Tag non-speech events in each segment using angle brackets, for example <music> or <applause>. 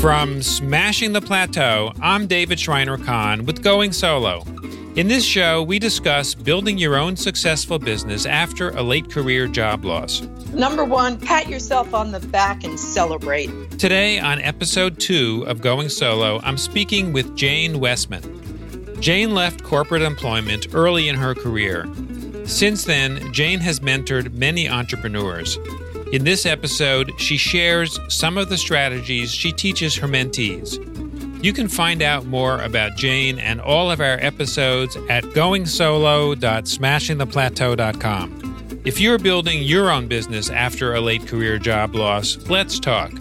From Smashing the Plateau, I'm David Shriner Cahn with Going Solo. In this show, we discuss building your own successful business after a late career job loss. Number one, pat yourself on the back and celebrate. Today, on episode two of Going Solo, I'm speaking with Jane Wesman. Jane left corporate employment early in her career. Since then, Jane has mentored many entrepreneurs. In this episode, she shares some of the strategies she teaches her mentees. You can find out more about Jane and all of our episodes at goingsolo.smashingtheplateau.com. If you're building your own business after a late career job loss, let's talk.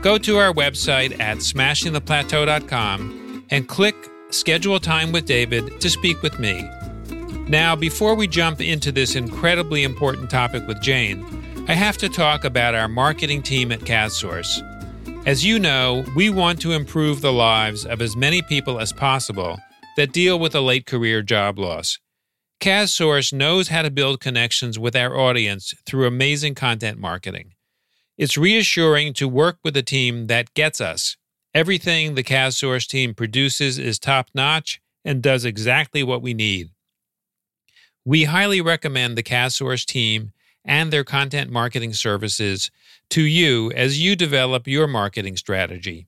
Go to our website at smashingtheplateau.com and click Schedule Time with David to speak with me. Now, before we jump into this incredibly important topic with Jane, I have to talk about our marketing team at KazSource. As you know, we want to improve the lives of as many people as possible that deal with a late career job loss. KazSource knows how to build connections with our audience through amazing content marketing. It's reassuring to work with a team that gets us. Everything the KazSource team produces is top notch and does exactly what we need. We highly recommend the KazSource team and their content marketing services to you as you develop your marketing strategy.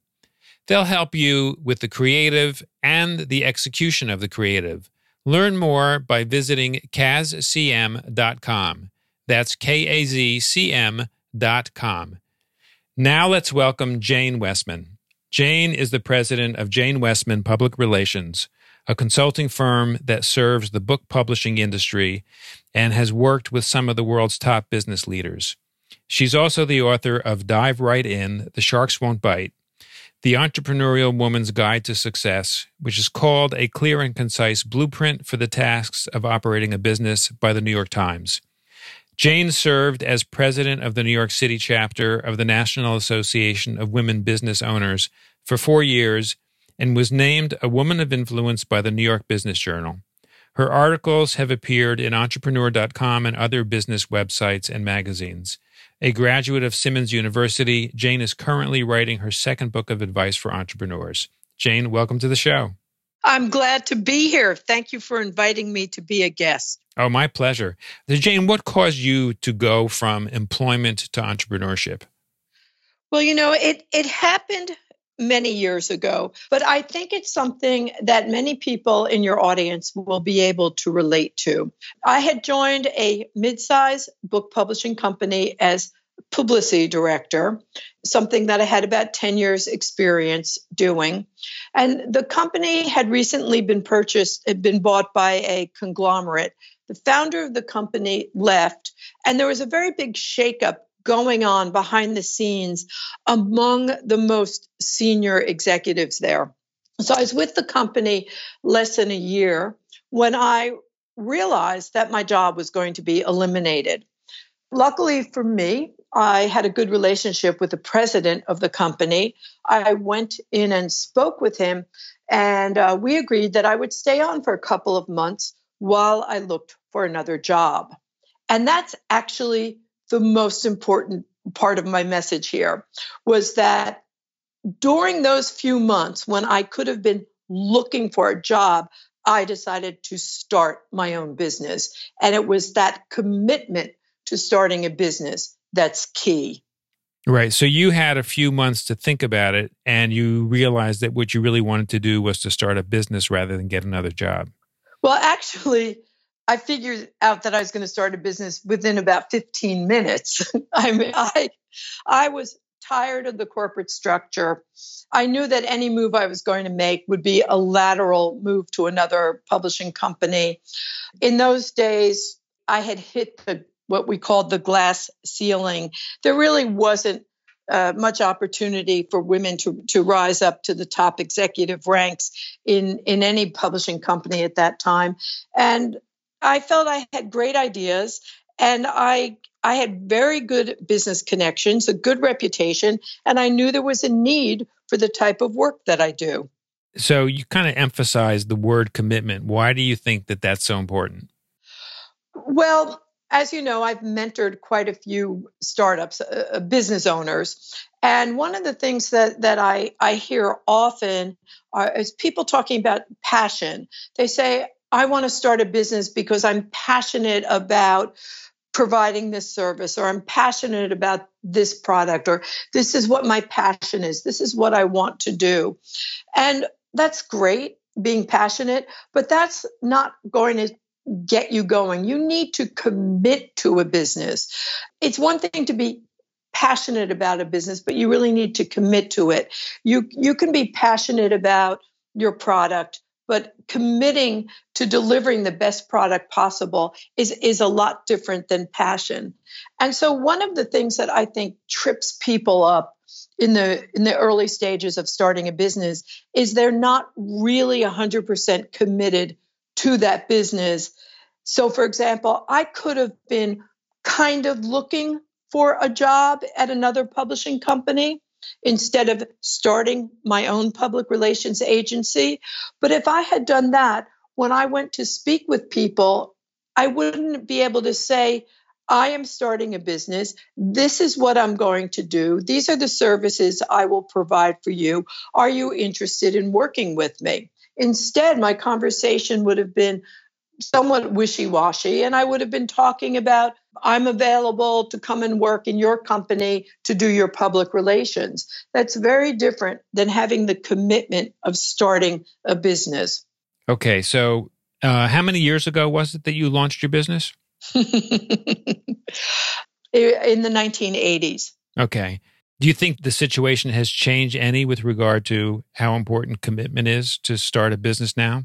They'll help you with the creative and the execution of the creative. Learn more by visiting kazcm.com. That's K A Z C M.com. Now let's welcome Jane Wesman. Jane is the president of Jane Wesman Public Relations, a consulting firm that serves the book publishing industry and has worked with some of the world's top business leaders. She's also the author of Dive Right In The Sharks Won't Bite, The Entrepreneurial Woman's Guide to Success, which is called a clear and concise blueprint for the tasks of operating a business by the New York Times. Jane served as president of the New York City chapter of the National Association of Women Business Owners for four years and was named a Woman of Influence by the New York Business Journal. Her articles have appeared in Entrepreneur.com and other business websites and magazines. A graduate of Simmons University, Jane is currently writing her second book of advice for entrepreneurs. Jane, welcome to the show. I'm glad to be here. Thank you for inviting me to be a guest. Oh, my pleasure. Jane, what caused you to go from employment to entrepreneurship? Well, you know, it it happened many years ago. But I think it's something that many people in your audience will be able to relate to. I had joined a mid-sized book publishing company as publicity director, something that I had about 10 years experience doing. And the company had recently been purchased, had been bought by a conglomerate. The founder of the company left, and there was a very big shakeup going on behind the scenes among the most senior executives there. So I was with the company less than a year when I realized that my job was going to be eliminated. Luckily for me, I had a good relationship with the president of the company. I went in and spoke with him, and uh, we agreed that I would stay on for a couple of months while I looked for another job. And that's actually the most important part of my message here was that during those few months when I could have been looking for a job, I decided to start my own business. And it was that commitment to starting a business that's key. Right. So you had a few months to think about it and you realized that what you really wanted to do was to start a business rather than get another job. Well, actually, I figured out that I was going to start a business within about 15 minutes. <laughs> I mean, I, I was tired of the corporate structure. I knew that any move I was going to make would be a lateral move to another publishing company. In those days, I had hit the what we called the glass ceiling. There really wasn't uh, much opportunity for women to, to rise up to the top executive ranks in, in any publishing company at that time. And I felt I had great ideas and I I had very good business connections, a good reputation, and I knew there was a need for the type of work that I do. So you kind of emphasize the word commitment. Why do you think that that's so important? Well, as you know, I've mentored quite a few startups, uh, uh, business owners. And one of the things that, that I, I hear often are, is people talking about passion. They say, I want to start a business because I'm passionate about providing this service or I'm passionate about this product or this is what my passion is. This is what I want to do. And that's great being passionate, but that's not going to get you going. You need to commit to a business. It's one thing to be passionate about a business, but you really need to commit to it. You you can be passionate about your product, but committing to delivering the best product possible is is a lot different than passion. And so one of the things that I think trips people up in the in the early stages of starting a business is they're not really 100% committed to that business. So for example, I could have been kind of looking for a job at another publishing company instead of starting my own public relations agency. But if I had done that, when I went to speak with people, I wouldn't be able to say, I am starting a business. This is what I'm going to do. These are the services I will provide for you. Are you interested in working with me? Instead, my conversation would have been somewhat wishy washy, and I would have been talking about I'm available to come and work in your company to do your public relations. That's very different than having the commitment of starting a business. Okay, so uh, how many years ago was it that you launched your business? <laughs> in the 1980s. Okay. Do you think the situation has changed any with regard to how important commitment is to start a business now?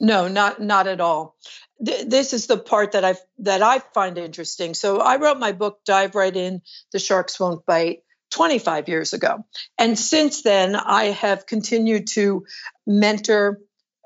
No, not not at all. Th- this is the part that I that I find interesting. So I wrote my book Dive Right In, The Sharks Won't Bite 25 years ago. And since then I have continued to mentor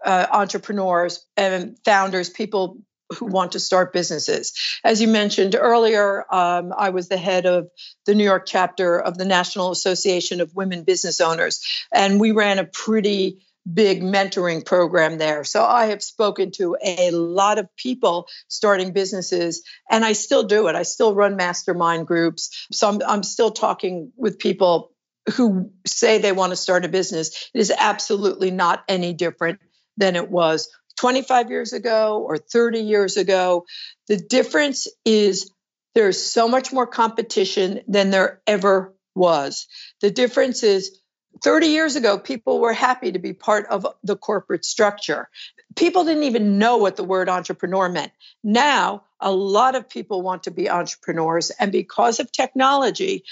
uh, entrepreneurs and founders, people who want to start businesses. As you mentioned earlier, um, I was the head of the New York chapter of the National Association of Women Business Owners, and we ran a pretty big mentoring program there. So I have spoken to a lot of people starting businesses, and I still do it. I still run mastermind groups. So I'm, I'm still talking with people who say they want to start a business. It is absolutely not any different than it was 25 years ago or 30 years ago. The difference is there's so much more competition than there ever was. The difference is 30 years ago, people were happy to be part of the corporate structure. People didn't even know what the word entrepreneur meant. Now, a lot of people want to be entrepreneurs. And because of technology,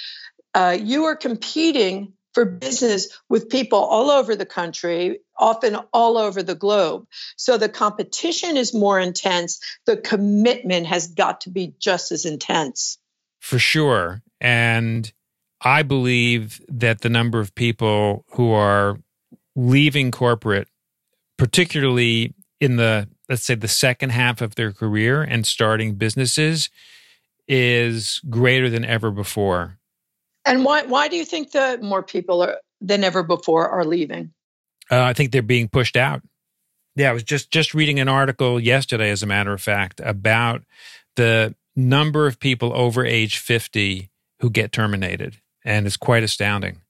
uh, you are competing for business with people all over the country, often all over the globe. So the competition is more intense. The commitment has got to be just as intense. For sure. And I believe that the number of people who are leaving corporate, particularly in the, let's say, the second half of their career and starting businesses, is greater than ever before. And why why do you think that more people are, than ever before are leaving? Uh, I think they're being pushed out. Yeah, I was just just reading an article yesterday, as a matter of fact, about the number of people over age fifty who get terminated, and it's quite astounding.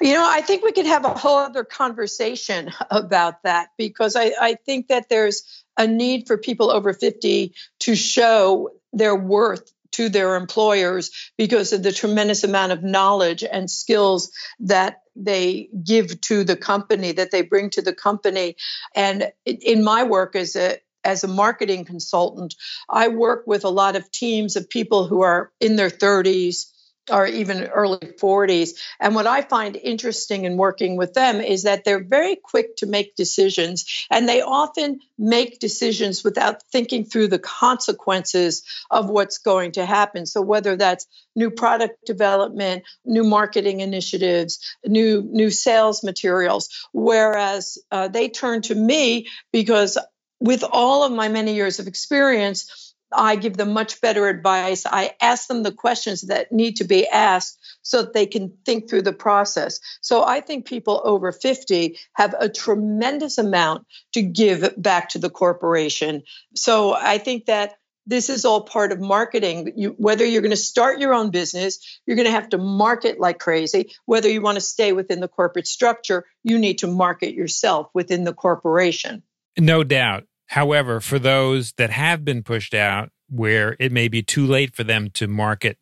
You know, I think we could have a whole other conversation <laughs> about that because I, I think that there's a need for people over 50 to show their worth to their employers because of the tremendous amount of knowledge and skills that they give to the company that they bring to the company and in my work as a as a marketing consultant i work with a lot of teams of people who are in their 30s or even early 40s. And what I find interesting in working with them is that they're very quick to make decisions, and they often make decisions without thinking through the consequences of what's going to happen. So whether that's new product development, new marketing initiatives, new new sales materials, whereas uh, they turn to me because with all of my many years of experience I give them much better advice. I ask them the questions that need to be asked so that they can think through the process. So I think people over 50 have a tremendous amount to give back to the corporation. So I think that this is all part of marketing. You, whether you're going to start your own business, you're going to have to market like crazy. Whether you want to stay within the corporate structure, you need to market yourself within the corporation. No doubt. However, for those that have been pushed out, where it may be too late for them to market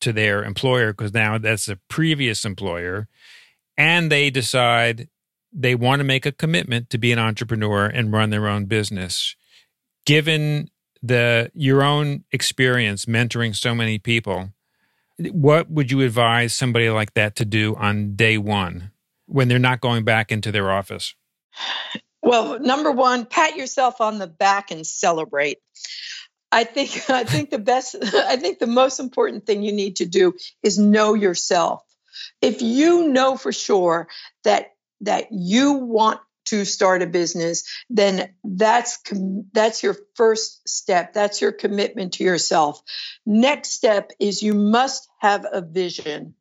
to their employer because now that's a previous employer, and they decide they want to make a commitment to be an entrepreneur and run their own business. Given the your own experience mentoring so many people, what would you advise somebody like that to do on day one when they're not going back into their office? Well, number one, pat yourself on the back and celebrate. I think <laughs> I think the best <laughs> I think the most important thing you need to do is know yourself. If you know for sure that that you want to start a business, then that's that's your first step. That's your commitment to yourself. Next step is you must have a vision.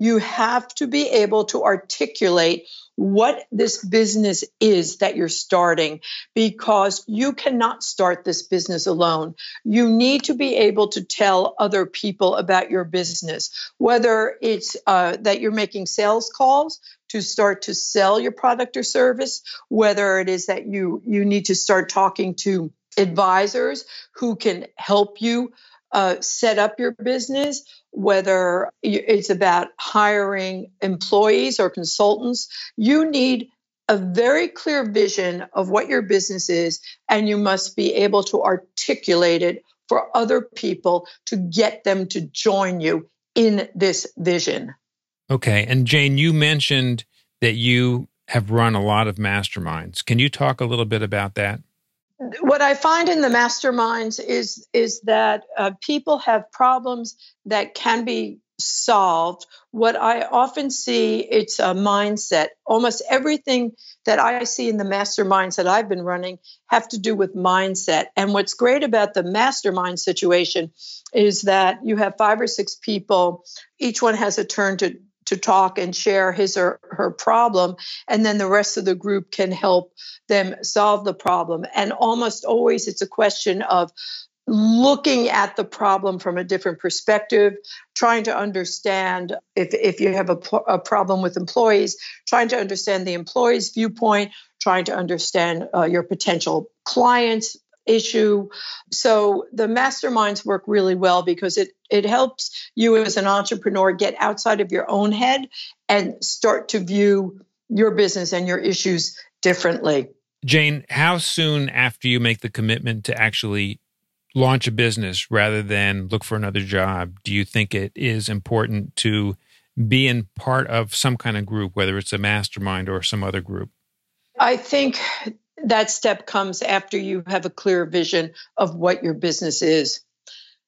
You have to be able to articulate what this business is that you're starting because you cannot start this business alone. You need to be able to tell other people about your business, whether it's uh, that you're making sales calls to start to sell your product or service, whether it is that you you need to start talking to advisors who can help you uh, set up your business, whether it's about hiring employees or consultants, you need a very clear vision of what your business is, and you must be able to articulate it for other people to get them to join you in this vision. Okay. And Jane, you mentioned that you have run a lot of masterminds. Can you talk a little bit about that? What I find in the masterminds is is that uh, people have problems that can be solved. What I often see, it's a mindset. Almost everything that I see in the masterminds that I've been running have to do with mindset. And what's great about the mastermind situation is that you have five or six people. Each one has a turn to to talk and share his or her problem, and then the rest of the group can help them solve the problem. And almost always it's a question of looking at the problem from a different perspective, trying to understand if, if you have a, a problem with employees, trying to understand the employee's viewpoint, trying to understand uh, your potential clients issue. So the masterminds work really well because it it helps you as an entrepreneur get outside of your own head and start to view your business and your issues differently. Jane, how soon after you make the commitment to actually launch a business rather than look for another job do you think it is important to be in part of some kind of group, whether it's a mastermind or some other group? I think that step comes after you have a clear vision of what your business is.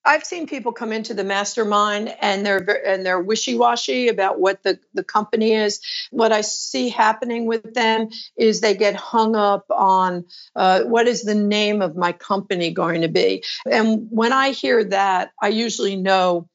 I've seen people come into the mastermind and they're and they're wishy-washy about what the, the company is. What I see happening with them is they get hung up on uh, what is the name of my company going to be. And when I hear that, I usually know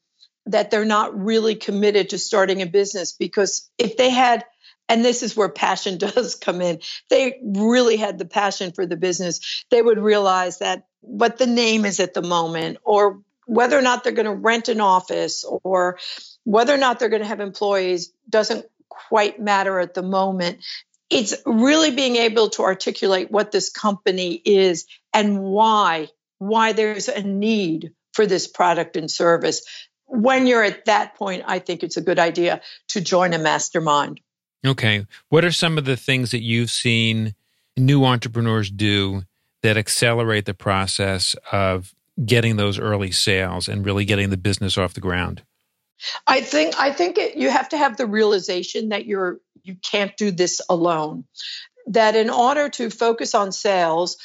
that they're not really committed to starting a business because if they had and this is where passion <laughs> does come in. They really had the passion for the business. They would realize that what the name is at the moment, or whether or not they're going to rent an office, or whether or not they're going to have employees, doesn't quite matter at the moment. It's really being able to articulate what this company is and why, why there's a need for this product and service. When you're at that point, I think it's a good idea to join a mastermind. Okay. What are some of the things that you've seen new entrepreneurs do that accelerate the process of getting those early sales and really getting the business off the ground? I think I think it, you have to have the realization that you're you can't do this alone. That in order to focus on sales,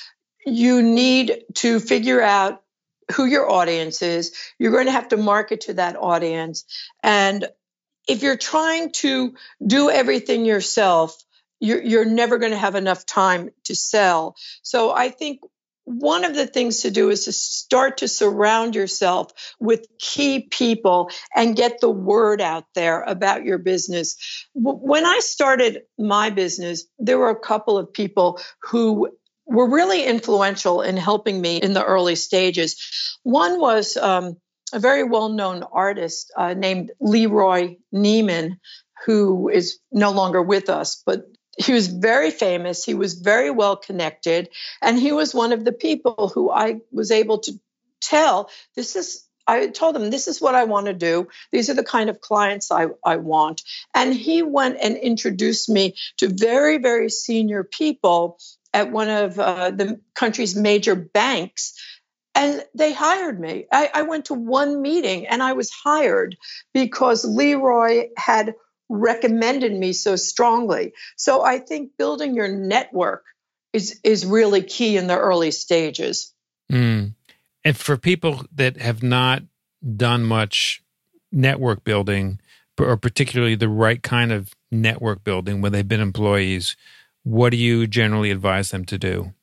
you need to figure out who your audience is. You're going to have to market to that audience and if you're trying to do everything yourself, you're, you're never going to have enough time to sell. So I think one of the things to do is to start to surround yourself with key people and get the word out there about your business. When I started my business, there were a couple of people who were really influential in helping me in the early stages. One was um, a very well known artist uh, named Leroy Neiman, who is no longer with us, but he was very famous. He was very well connected. And he was one of the people who I was able to tell this is I told him, this is what I want to do. These are the kind of clients I, I want. And he went and introduced me to very, very senior people at one of uh, the country's major banks. And they hired me. I, I went to one meeting and I was hired because Leroy had recommended me so strongly. So I think building your network is, is really key in the early stages. Mm. And for people that have not done much network building, or particularly the right kind of network building when they've been employees, what do you generally advise them to do?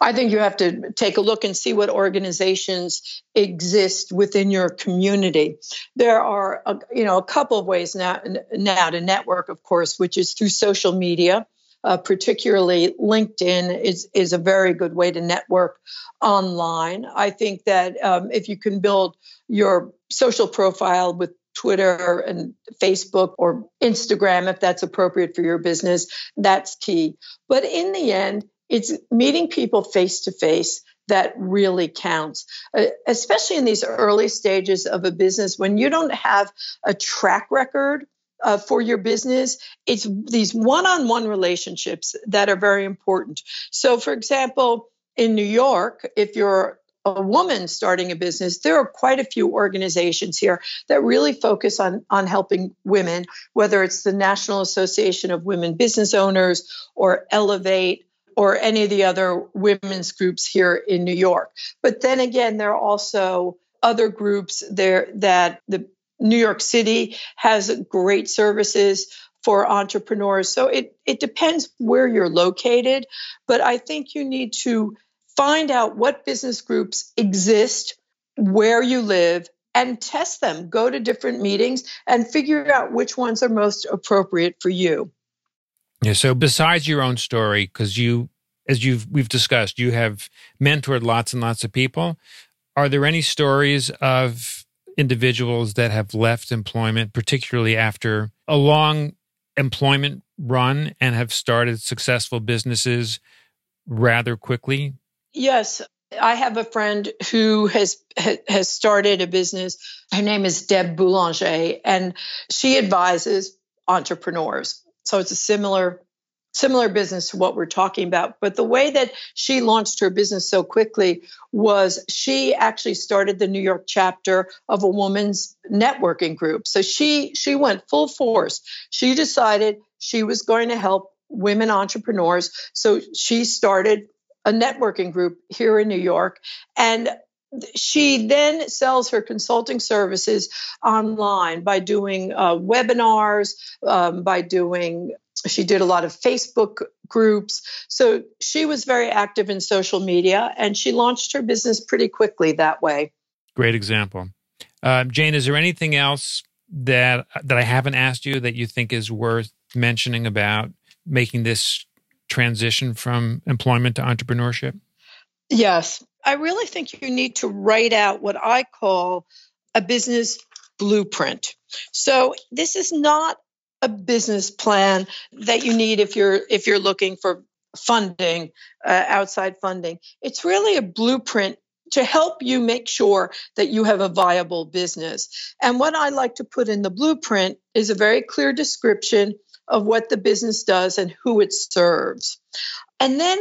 I think you have to take a look and see what organizations exist within your community. There are, a, you know, a couple of ways now, now to network, of course, which is through social media uh, particularly LinkedIn is is a very good way to network online. I think that um, if you can build your social profile with Twitter and Facebook or Instagram, if that's appropriate for your business, that's key. But in the end, it's meeting people face to face that really counts, uh, especially in these early stages of a business when you don't have a track record uh, for your business, it's these one on one relationships that are very important. So, for example, in New York, if you're a woman starting a business, there are quite a few organizations here that really focus on, on helping women, whether it's the National Association of Women Business Owners or Elevate or any of the other women's groups here in New York. But then again, there are also other groups there that the New York City has great services for entrepreneurs. So it, it depends where you're located, but I think you need to find out what business groups exist where you live and test them. Go to different meetings and figure out which ones are most appropriate for you. Yeah. So besides your own story, because you, as you've we've discussed, you have mentored lots and lots of people. Are there any stories of individuals that have left employment, particularly after a long employment run and have started successful businesses rather quickly? Yes. I have a friend who has has started a business. Her name is Deb Boulanger, and she advises entrepreneurs. So it's a similar similar business to what we're talking about. But the way that she launched her business so quickly was she actually started the New York chapter of a woman's networking group. So she she went full force. She decided she was going to help women entrepreneurs. So she started a networking group here in New York and she then sells her consulting services online by doing uh, webinars, um, by doing she did a lot of Facebook groups. So she was very active in social media and she launched her business pretty quickly that way. Great example. Uh, Jane, is there anything else that that I haven't asked you that you think is worth mentioning about making this transition from employment to entrepreneurship? Yes. I really think you need to write out what I call a business blueprint. So this is not a business plan that you need if you're if you're looking for funding uh, outside funding. It's really a blueprint to help you make sure that you have a viable business. And what i like to put in the blueprint is a very clear description of what the business does and who it serves. And then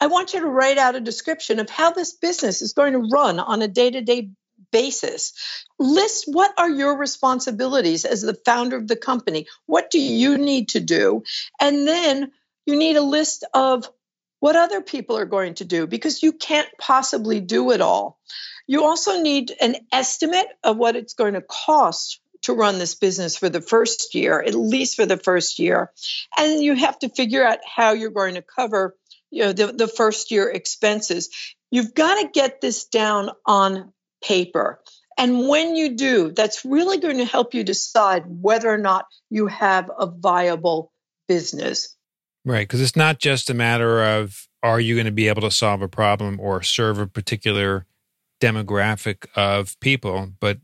I want you to write out a description of how this business is going to run on a day to day basis. List what are your responsibilities as the founder of the company? What do you need to do? And then you need a list of what other people are going to do because you can't possibly do it all. You also need an estimate of what it's going to cost to run this business for the first year, at least for the first year. And you have to figure out how you're going to cover you know, the, the first year expenses. You've got to get this down on paper. And when you do, that's really going to help you decide whether or not you have a viable business. Right. Because it's not just a matter of are you going to be able to solve a problem or serve a particular demographic of people, but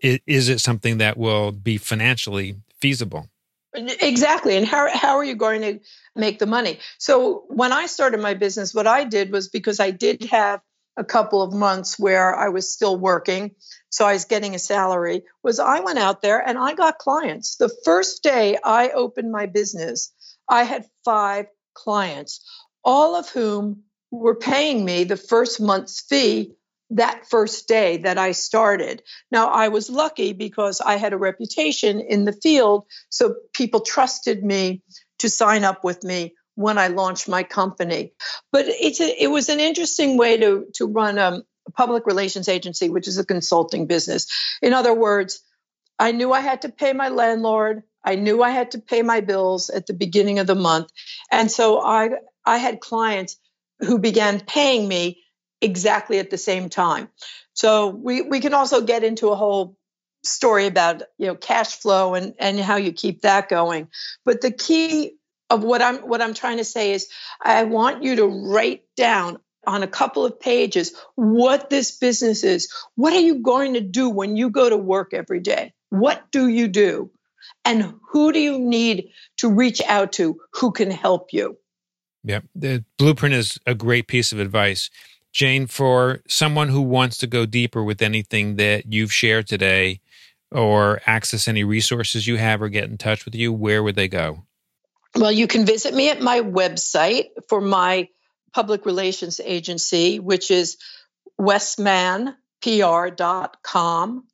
is it something that will be financially feasible? Exactly. And how, how are you going to make the money? So, when I started my business, what I did was because I did have a couple of months where I was still working, so I was getting a salary, was I went out there and I got clients. The first day I opened my business, I had five clients, all of whom were paying me the first month's fee that first day that I started. Now, I was lucky because I had a reputation in the field, so people trusted me to sign up with me when I launched my company. But it's a, it was an interesting way to to run a public relations agency, which is a consulting business. In other words, I knew I had to pay my landlord. I knew I had to pay my bills at the beginning of the month, and so I I had clients who began paying me exactly at the same time. So we, we can also get into a whole story about you know cash flow and, and how you keep that going. But the key of what I'm what I'm trying to say is I want you to write down on a couple of pages what this business is. What are you going to do when you go to work every day? What do you do? And who do you need to reach out to who can help you? Yeah, the blueprint is a great piece of advice. Jane, for someone who wants to go deeper with anything that you've shared today or access any resources you have or get in touch with you, where would they go? Well, you can visit me at my website for my public relations agency, which is wesmanpr.com,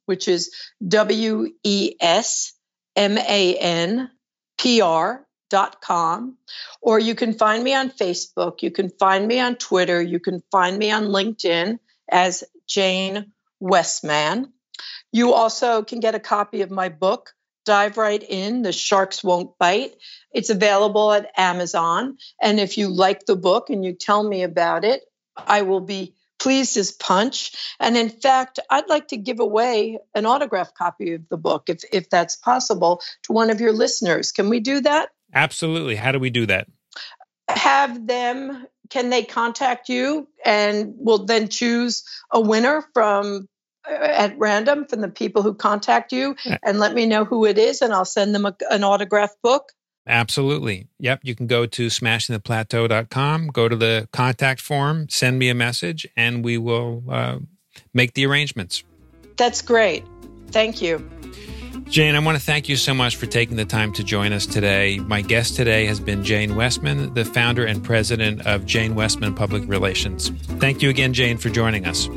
which is W E S M A N P R dot com or you can find me on facebook you can find me on twitter you can find me on linkedin as jane wesman. You also can get a copy of my book dive right in the sharks won't bite. It's available at amazon and if you like the book and you tell me about it i will be pleased as punch. And in fact i'd like to give away an autograph copy of the book if, if that's possible to one of your listeners. Can we do that Absolutely. How do we do that? Have them, can they contact you and we'll then choose a winner from uh, at random from the people who contact you and let me know who it is and I'll send them a, an autograph book? Absolutely. Yep. You can go to smashingtheplateau.com, go to the contact form, send me a message, and we will uh, make the arrangements. That's great. Thank you. Jane, I want to thank you so much for taking the time to join us today. My guest today has been Jane Wesman, the founder and president of Jane Wesman Public Relations. Thank you again, Jane, for joining us.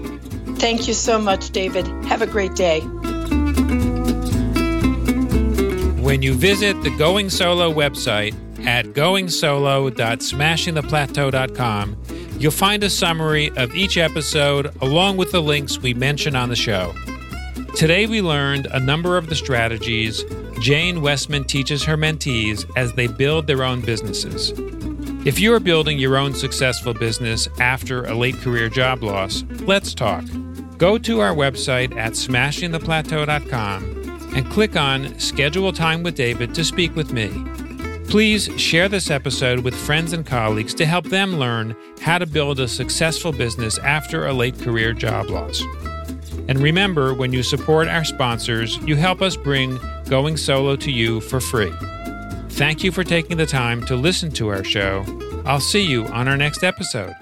Thank you so much, David. Have a great day. When you visit the Going Solo website at goingsolo.smashingtheplateau.com, you'll find a summary of each episode along with the links we mention on the show. Today, we learned a number of the strategies Jane Wesman teaches her mentees as they build their own businesses. If you are building your own successful business after a late career job loss, let's talk. Go to our website at smashingtheplateau.com and click on Schedule Time with David to speak with me. Please share this episode with friends and colleagues to help them learn how to build a successful business after a late career job loss. And remember, when you support our sponsors, you help us bring Going Solo to you for free. Thank you for taking the time to listen to our show. I'll see you on our next episode.